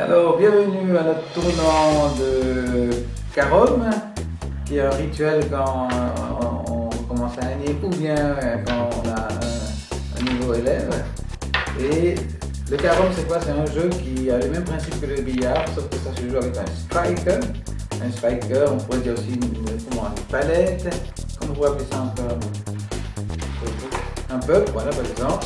Alors, bienvenue à notre tournant de Carom, qui est un rituel quand on, commence à année ou bien quand on a un, nouveau élève. Et le Carom, c'est quoi? C'est un jeu qui a le même principe que le billard, sauf que ça se joue avec un striker. Un striker, on pourrait dire aussi une, une palette. Comment vous appeler ça encore Un peuple, voilà par exemple.